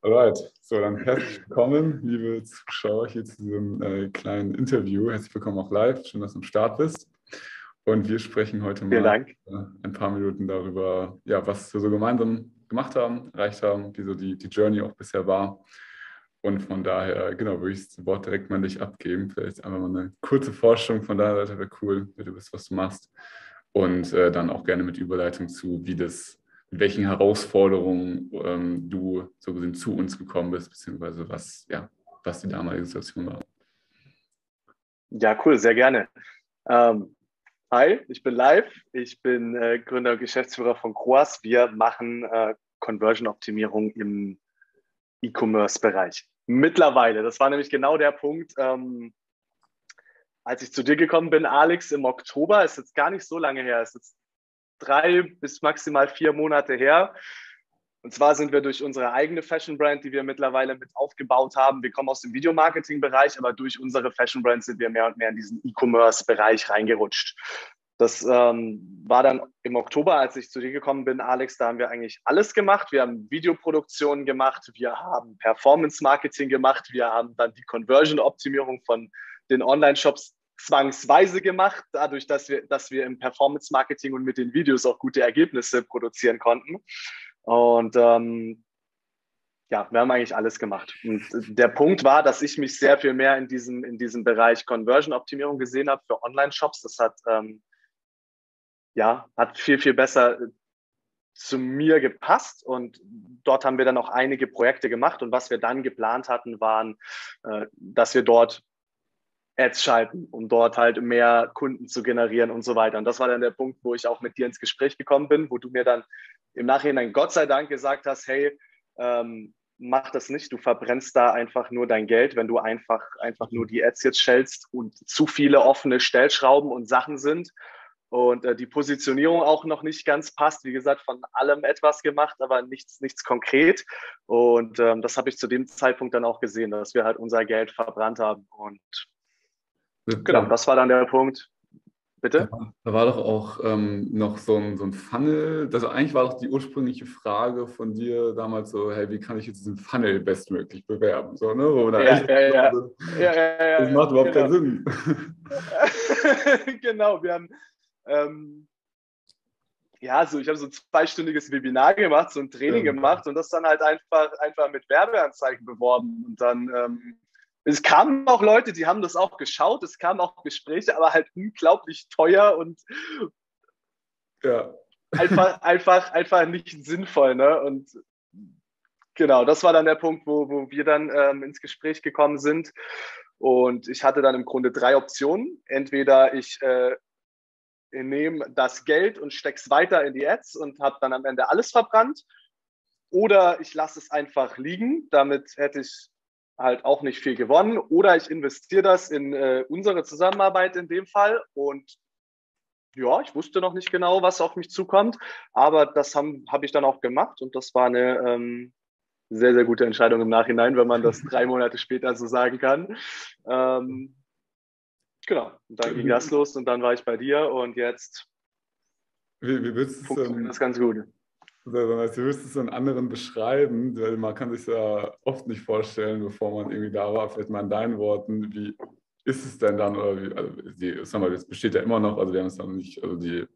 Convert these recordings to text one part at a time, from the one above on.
Alright, so dann herzlich willkommen, liebe Zuschauer, hier zu diesem äh, kleinen Interview. Herzlich willkommen auch live, schön, dass du am Start bist. Und wir sprechen heute mal äh, ein paar Minuten darüber, ja, was wir so gemeinsam gemacht haben, erreicht haben, wie so die, die Journey auch bisher war. Und von daher, genau, würde ich das Wort direkt mal an dich abgeben. Vielleicht einfach mal eine kurze Vorstellung von deiner Seite wäre cool, wer du bist, was du machst. Und äh, dann auch gerne mit Überleitung zu, wie das mit welchen Herausforderungen ähm, du so gesehen zu uns gekommen bist, beziehungsweise was, ja, was die damalige Situation war. Ja, cool, sehr gerne. Ähm, hi, ich bin live. Ich bin äh, Gründer und Geschäftsführer von Croas. Wir machen äh, Conversion-Optimierung im E-Commerce-Bereich. Mittlerweile, das war nämlich genau der Punkt, ähm, als ich zu dir gekommen bin, Alex, im Oktober, ist jetzt gar nicht so lange her, ist jetzt drei bis maximal vier Monate her. Und zwar sind wir durch unsere eigene Fashion Brand, die wir mittlerweile mit aufgebaut haben. Wir kommen aus dem Videomarketing-Bereich, aber durch unsere Fashion Brand sind wir mehr und mehr in diesen E-Commerce-Bereich reingerutscht. Das ähm, war dann im Oktober, als ich zu dir gekommen bin, Alex, da haben wir eigentlich alles gemacht. Wir haben Videoproduktionen gemacht, wir haben Performance-Marketing gemacht, wir haben dann die Conversion-Optimierung von den Online-Shops zwangsweise gemacht, dadurch, dass wir, dass wir im Performance-Marketing und mit den Videos auch gute Ergebnisse produzieren konnten. Und ähm, ja, wir haben eigentlich alles gemacht. Und der Punkt war, dass ich mich sehr viel mehr in diesem, in diesem Bereich Conversion-Optimierung gesehen habe für Online-Shops. Das hat, ähm, ja, hat viel, viel besser zu mir gepasst und dort haben wir dann auch einige Projekte gemacht und was wir dann geplant hatten, waren, äh, dass wir dort Ads schalten, um dort halt mehr Kunden zu generieren und so weiter. Und das war dann der Punkt, wo ich auch mit dir ins Gespräch gekommen bin, wo du mir dann im Nachhinein Gott sei Dank gesagt hast, hey, ähm, mach das nicht, du verbrennst da einfach nur dein Geld, wenn du einfach, einfach nur die Ads jetzt stellst und zu viele offene Stellschrauben und Sachen sind und äh, die Positionierung auch noch nicht ganz passt. Wie gesagt, von allem etwas gemacht, aber nichts, nichts konkret. Und ähm, das habe ich zu dem Zeitpunkt dann auch gesehen, dass wir halt unser Geld verbrannt haben. Und Genau, das war dann der Punkt. Bitte? Da war doch auch ähm, noch so ein, so ein Funnel. Also eigentlich war doch die ursprüngliche Frage von dir damals so, hey, wie kann ich jetzt diesen Funnel bestmöglich bewerben? So, ne? Wo ja, ja, ja. Ja, ja, Das macht überhaupt genau. keinen Sinn. genau, wir haben ähm, ja, so ich habe so ein zweistündiges Webinar gemacht, so ein Training ja. gemacht und das dann halt einfach, einfach mit Werbeanzeigen beworben. Und dann ähm, es kamen auch Leute, die haben das auch geschaut, es kamen auch Gespräche, aber halt unglaublich teuer und ja. einfach, einfach, einfach nicht sinnvoll. Ne? Und genau, das war dann der Punkt, wo, wo wir dann ähm, ins Gespräch gekommen sind. Und ich hatte dann im Grunde drei Optionen. Entweder ich äh, nehme das Geld und stecke es weiter in die Ads und habe dann am Ende alles verbrannt. Oder ich lasse es einfach liegen. Damit hätte ich halt auch nicht viel gewonnen. Oder ich investiere das in äh, unsere Zusammenarbeit in dem Fall. Und ja, ich wusste noch nicht genau, was auf mich zukommt, aber das habe hab ich dann auch gemacht. Und das war eine ähm, sehr, sehr gute Entscheidung im Nachhinein, wenn man das drei Monate später so sagen kann. Ähm, genau, und dann ging das los. Und dann war ich bei dir. Und jetzt wie, wie funktioniert das ganz gut sondern als es an anderen beschreiben, weil man kann sich ja oft nicht vorstellen, bevor man irgendwie da war, vielleicht mal in deinen Worten, wie ist es denn dann, oder wie, also die, sag mal, das besteht ja immer noch, also wir haben es dann nicht, also die,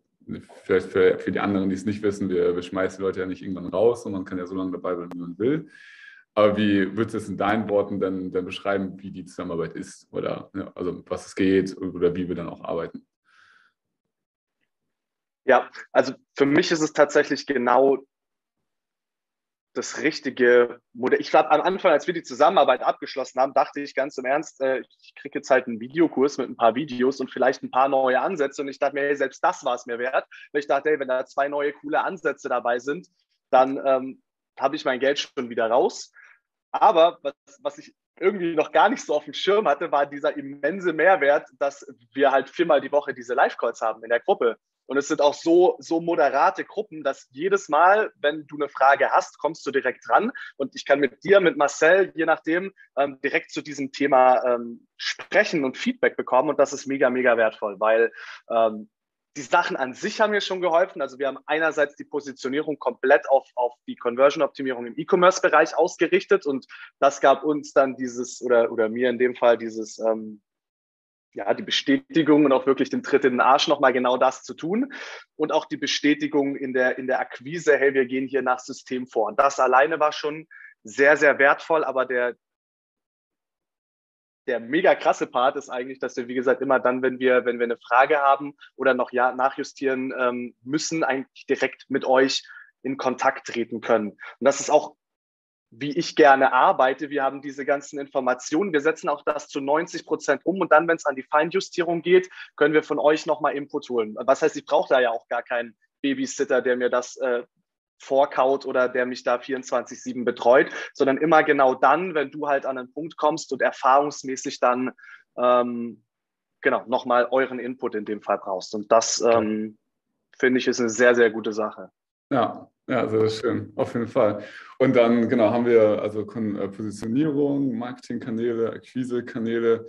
vielleicht für, für die anderen, die es nicht wissen, wir, wir schmeißen die Leute ja nicht irgendwann raus und man kann ja so lange dabei bleiben, wie man will. Aber wie würdest du es in deinen Worten dann, dann beschreiben, wie die Zusammenarbeit ist oder ja, also was es geht oder wie wir dann auch arbeiten? Ja, also für mich ist es tatsächlich genau das richtige Modell. Ich glaube, am Anfang, als wir die Zusammenarbeit abgeschlossen haben, dachte ich ganz im Ernst, äh, ich kriege jetzt halt einen Videokurs mit ein paar Videos und vielleicht ein paar neue Ansätze. Und ich dachte mir, hey, selbst das war es mir wert. Und ich dachte, hey, wenn da zwei neue coole Ansätze dabei sind, dann ähm, habe ich mein Geld schon wieder raus. Aber was, was ich irgendwie noch gar nicht so auf dem Schirm hatte, war dieser immense Mehrwert, dass wir halt viermal die Woche diese Live-Calls haben in der Gruppe. Und es sind auch so, so moderate Gruppen, dass jedes Mal, wenn du eine Frage hast, kommst du direkt ran. Und ich kann mit dir, mit Marcel, je nachdem, ähm, direkt zu diesem Thema ähm, sprechen und Feedback bekommen. Und das ist mega, mega wertvoll, weil ähm, die Sachen an sich haben mir schon geholfen. Also wir haben einerseits die Positionierung komplett auf, auf die Conversion-Optimierung im E-Commerce-Bereich ausgerichtet und das gab uns dann dieses, oder, oder mir in dem Fall dieses, ähm, ja, die Bestätigung und auch wirklich den Tritt in den Arsch, nochmal genau das zu tun. Und auch die Bestätigung in der, in der Akquise, hey, wir gehen hier nach System vor. Und das alleine war schon sehr, sehr wertvoll, aber der, der mega krasse Part ist eigentlich, dass wir, wie gesagt, immer dann, wenn wir, wenn wir eine Frage haben oder noch ja nachjustieren ähm, müssen, eigentlich direkt mit euch in Kontakt treten können. Und das ist auch, wie ich gerne arbeite. Wir haben diese ganzen Informationen. Wir setzen auch das zu 90 Prozent um und dann, wenn es an die Feinjustierung geht, können wir von euch nochmal Input holen. Was heißt, ich brauche da ja auch gar keinen Babysitter, der mir das äh, vorkaut oder der mich da 24-7 betreut, sondern immer genau dann, wenn du halt an einen Punkt kommst und erfahrungsmäßig dann ähm, genau nochmal euren Input in dem Fall brauchst. Und das ähm, finde ich ist eine sehr, sehr gute Sache. Ja, ja, sehr schön, auf jeden Fall. Und dann, genau, haben wir also äh, Positionierung, Marketingkanäle, Akquisekanäle,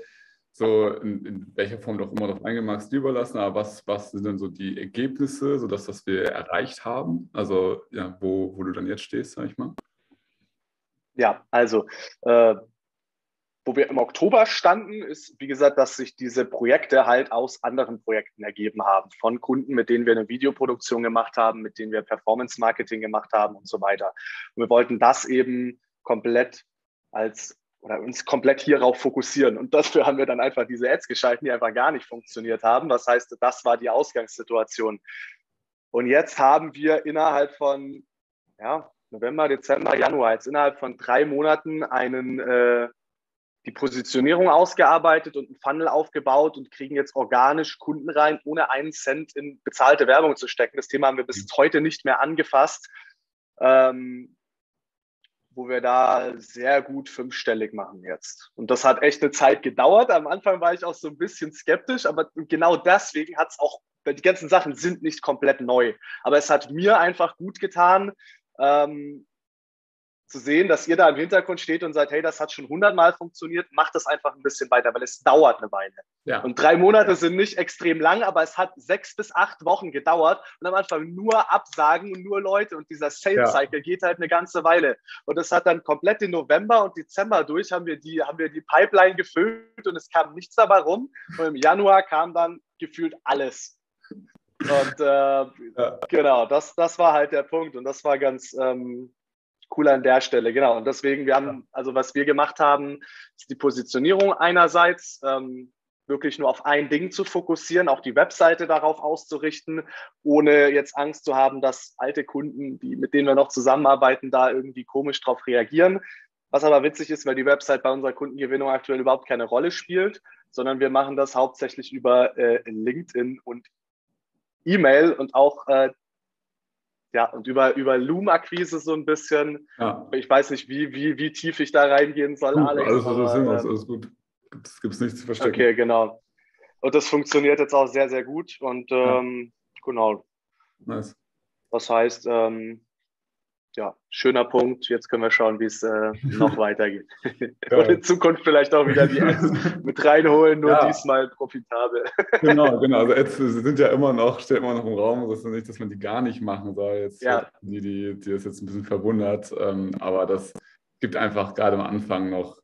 so in, in, welcher Form du auch immer darauf eingehen magst, überlassen, aber was, was sind denn so die Ergebnisse, so dass das wir erreicht haben? Also ja, wo, wo du dann jetzt stehst, sag ich mal. Ja, also äh, wo wir im Oktober standen, ist, wie gesagt, dass sich diese Projekte halt aus anderen Projekten ergeben haben. Von Kunden, mit denen wir eine Videoproduktion gemacht haben, mit denen wir Performance Marketing gemacht haben und so weiter. Und wir wollten das eben komplett als oder uns komplett hierauf fokussieren. Und dafür haben wir dann einfach diese Ads geschalten, die einfach gar nicht funktioniert haben. Was heißt, das war die Ausgangssituation. Und jetzt haben wir innerhalb von ja, November, Dezember, Januar, jetzt innerhalb von drei Monaten einen, äh, die Positionierung ausgearbeitet und einen Funnel aufgebaut und kriegen jetzt organisch Kunden rein, ohne einen Cent in bezahlte Werbung zu stecken. Das Thema haben wir bis heute nicht mehr angefasst. Ähm, wo wir da sehr gut fünfstellig machen jetzt. Und das hat echt eine Zeit gedauert. Am Anfang war ich auch so ein bisschen skeptisch, aber genau deswegen hat es auch, die ganzen Sachen sind nicht komplett neu. Aber es hat mir einfach gut getan, ähm, zu sehen, dass ihr da im Hintergrund steht und sagt, hey, das hat schon hundertmal funktioniert, macht das einfach ein bisschen weiter, weil es dauert eine Weile. Ja. Und drei Monate sind nicht extrem lang, aber es hat sechs bis acht Wochen gedauert und am Anfang nur Absagen und nur Leute und dieser Sales Cycle ja. geht halt eine ganze Weile. Und es hat dann komplett den November und Dezember durch, haben wir die, haben wir die Pipeline gefüllt und es kam nichts dabei rum. Und im Januar kam dann gefühlt alles. Und äh, ja. genau, das, das war halt der Punkt. Und das war ganz, ähm, cool an der Stelle, genau. Und deswegen, wir haben, also was wir gemacht haben, ist die Positionierung einerseits, ähm, wirklich nur auf ein Ding zu fokussieren, auch die Webseite darauf auszurichten, ohne jetzt Angst zu haben, dass alte Kunden, die, mit denen wir noch zusammenarbeiten, da irgendwie komisch drauf reagieren. Was aber witzig ist, weil die Website bei unserer Kundengewinnung aktuell überhaupt keine Rolle spielt, sondern wir machen das hauptsächlich über äh, LinkedIn und E-Mail und auch äh, ja, und über, über Loom-Akquise so ein bisschen. Ja. Ich weiß nicht, wie, wie, wie tief ich da reingehen soll, gut, Alex. Alles, was aber, ist, alles gut. Es gibt nichts zu verstecken. Okay, genau. Und das funktioniert jetzt auch sehr, sehr gut. Und ähm, ja. genau. Nice. Das heißt, ähm, ja, schöner Punkt. Jetzt können wir schauen, wie es äh, noch weitergeht. Ja. Und in Zukunft vielleicht auch wieder die Ads mit reinholen, nur ja. diesmal profitabel. genau, genau. Also Ads sind ja immer noch, steht immer noch im Raum. Das ist nicht, dass man die gar nicht machen soll. Jetzt ja. die, die, die das jetzt ein bisschen verwundert. Ähm, aber das gibt einfach gerade am Anfang noch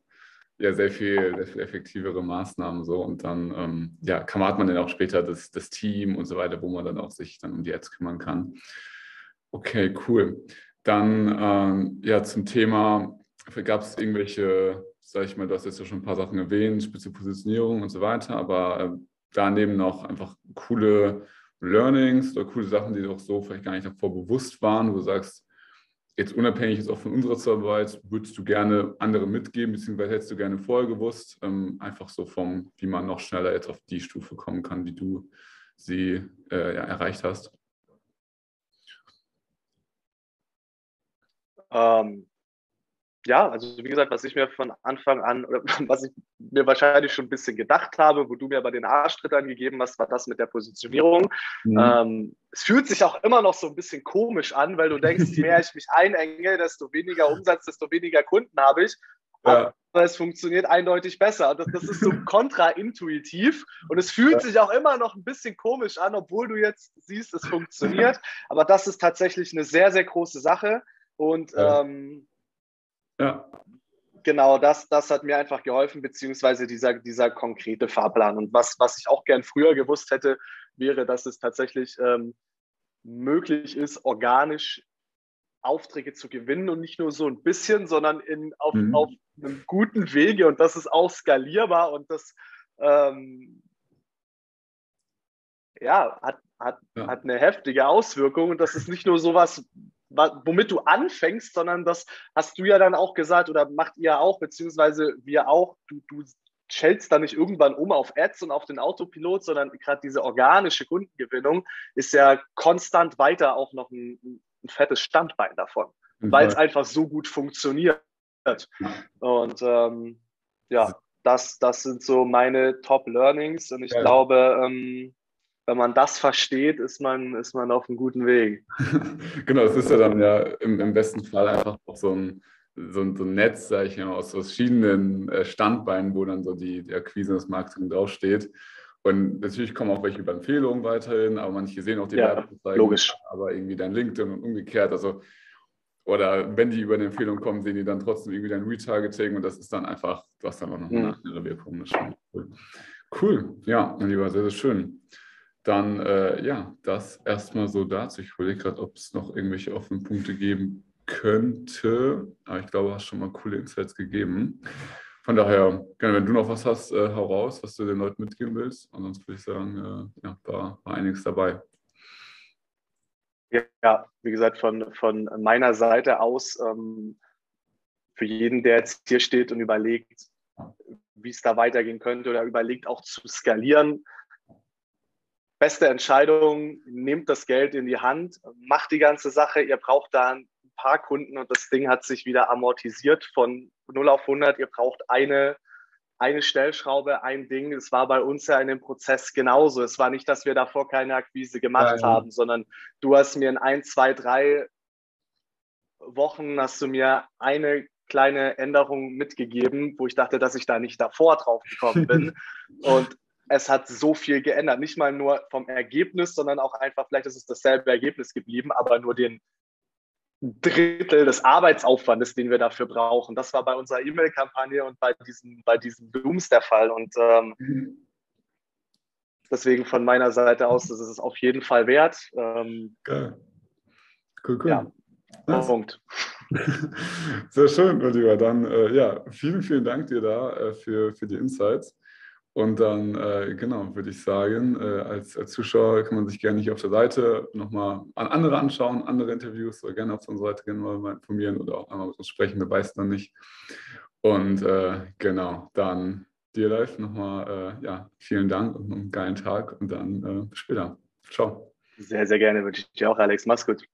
ja sehr viel, sehr viel effektivere Maßnahmen so und dann ähm, ja, kann man, hat man dann auch später das, das Team und so weiter, wo man dann auch sich dann um die Ads kümmern kann. Okay, cool. Dann ähm, ja zum Thema, gab es irgendwelche, sag ich mal, du hast jetzt ja schon ein paar Sachen erwähnt, spitze Positionierung und so weiter, aber äh, daneben noch einfach coole Learnings oder coole Sachen, die doch so vielleicht gar nicht davor bewusst waren, wo du sagst, jetzt unabhängig jetzt auch von unserer Zuarbeit, würdest du gerne andere mitgeben, beziehungsweise hättest du gerne vorher gewusst, ähm, einfach so vom, wie man noch schneller jetzt auf die Stufe kommen kann, wie du sie äh, ja, erreicht hast? Ähm, ja, also wie gesagt, was ich mir von Anfang an, oder was ich mir wahrscheinlich schon ein bisschen gedacht habe, wo du mir aber den Arschtritt angegeben hast, war das mit der Positionierung. Mhm. Ähm, es fühlt sich auch immer noch so ein bisschen komisch an, weil du denkst, je mehr ich mich einenge, desto weniger Umsatz, desto weniger Kunden habe ich. Ja. es funktioniert eindeutig besser. Das, das ist so kontraintuitiv und es fühlt ja. sich auch immer noch ein bisschen komisch an, obwohl du jetzt siehst, es funktioniert. Aber das ist tatsächlich eine sehr, sehr große Sache. Und ja. Ähm, ja. genau das, das hat mir einfach geholfen, beziehungsweise dieser, dieser konkrete Fahrplan. Und was, was ich auch gern früher gewusst hätte, wäre, dass es tatsächlich ähm, möglich ist, organisch Aufträge zu gewinnen und nicht nur so ein bisschen, sondern in, auf, mhm. auf einem guten Wege und das ist auch skalierbar und das ähm, ja, hat, hat, ja. hat eine heftige Auswirkung und das ist nicht nur sowas, womit du anfängst, sondern das hast du ja dann auch gesagt oder macht ihr auch, beziehungsweise wir auch, du, du schältst da nicht irgendwann um auf Ads und auf den Autopilot, sondern gerade diese organische Kundengewinnung ist ja konstant weiter auch noch ein, ein fettes Standbein davon, mhm. weil es einfach so gut funktioniert. Und ähm, ja, das, das sind so meine Top-Learnings und ich ja. glaube, ähm, wenn man das versteht, ist man, ist man auf einem guten Weg. genau, es ist ja dann ja im, im besten Fall einfach auch so ein, so ein, so ein Netz, sage ich mal, aus verschiedenen äh, Standbeinen, wo dann so die, die Akquise und das Marketing draufsteht. Und natürlich kommen auch welche über Empfehlungen weiterhin, aber manche sehen auch die ja, Logisch. aber irgendwie dein LinkedIn und umgekehrt. Also, oder wenn die über eine Empfehlung kommen, sehen die dann trotzdem irgendwie dein Retargeting und das ist dann einfach, du hast dann auch noch eine mhm. Wirkung. Das ist schon cool. Cool, ja, mein Lieber, sehr, sehr schön. Dann, äh, ja, das erstmal so dazu. Ich überlege gerade, ob es noch irgendwelche offenen Punkte geben könnte. Aber ich glaube, du hast schon mal coole Insights gegeben. Von daher, gerne, wenn du noch was hast, äh, hau raus, was du den Leuten mitgeben willst. Ansonsten würde ich sagen, äh, ja, war, war einiges dabei. Ja, wie gesagt, von, von meiner Seite aus, ähm, für jeden, der jetzt hier steht und überlegt, wie es da weitergehen könnte oder überlegt auch zu skalieren, beste Entscheidung, nehmt das Geld in die Hand, macht die ganze Sache. Ihr braucht da ein paar Kunden und das Ding hat sich wieder amortisiert von 0 auf 100. Ihr braucht eine, eine Stellschraube, ein Ding. Es war bei uns ja in dem Prozess genauso. Es war nicht, dass wir davor keine Akquise gemacht Nein. haben, sondern du hast mir in ein, zwei, drei Wochen hast du mir eine kleine Änderung mitgegeben, wo ich dachte, dass ich da nicht davor drauf gekommen bin. und es hat so viel geändert. Nicht mal nur vom Ergebnis, sondern auch einfach, vielleicht ist es dasselbe Ergebnis geblieben, aber nur den Drittel des Arbeitsaufwandes, den wir dafür brauchen. Das war bei unserer E-Mail-Kampagne und bei diesen, bei diesen Dooms der Fall. Und ähm, deswegen von meiner Seite aus, das ist es auf jeden Fall wert. Ähm, Geil. Cool, cool. Ja. Punkt. Sehr schön, mein Lieber. Dann äh, ja, vielen, vielen Dank dir da äh, für, für die Insights. Und dann, äh, genau, würde ich sagen, äh, als, als Zuschauer kann man sich gerne nicht auf der Seite nochmal an andere anschauen, andere Interviews oder gerne auf unserer Seite gerne mal informieren oder auch einmal mit uns sprechen, wer weiß dann nicht. Und äh, genau, dann dir live nochmal, äh, ja, vielen Dank und einen geilen Tag und dann äh, bis später. Ciao. Sehr, sehr gerne wünsche ich dir auch, Alex. Mach's gut.